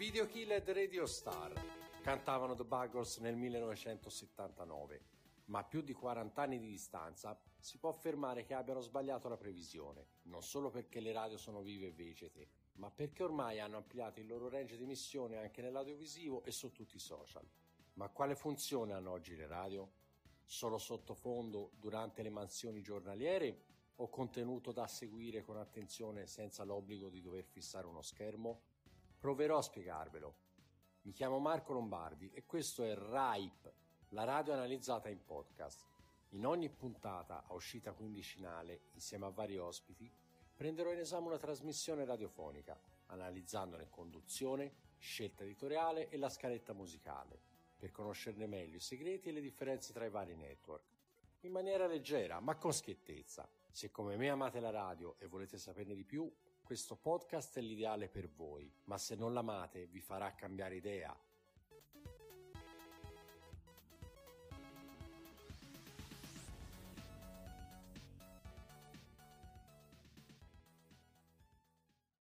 Video Killed Radio Star. Cantavano The Buggles nel 1979, ma a più di 40 anni di distanza si può affermare che abbiano sbagliato la previsione, non solo perché le radio sono vive e vegete, ma perché ormai hanno ampliato il loro range di emissione anche nell'audiovisivo e su tutti i social. Ma quale funzione hanno oggi le radio? Solo sottofondo durante le mansioni giornaliere o contenuto da seguire con attenzione senza l'obbligo di dover fissare uno schermo? Proverò a spiegarvelo. Mi chiamo Marco Lombardi e questo è RIPE, la radio analizzata in podcast. In ogni puntata, a uscita quindicinale, insieme a vari ospiti, prenderò in esame una trasmissione radiofonica, analizzandone conduzione, scelta editoriale e la scaletta musicale, per conoscerne meglio i segreti e le differenze tra i vari network. In maniera leggera, ma con schiettezza. Se come me amate la radio e volete saperne di più, questo podcast è l'ideale per voi, ma se non l'amate vi farà cambiare idea.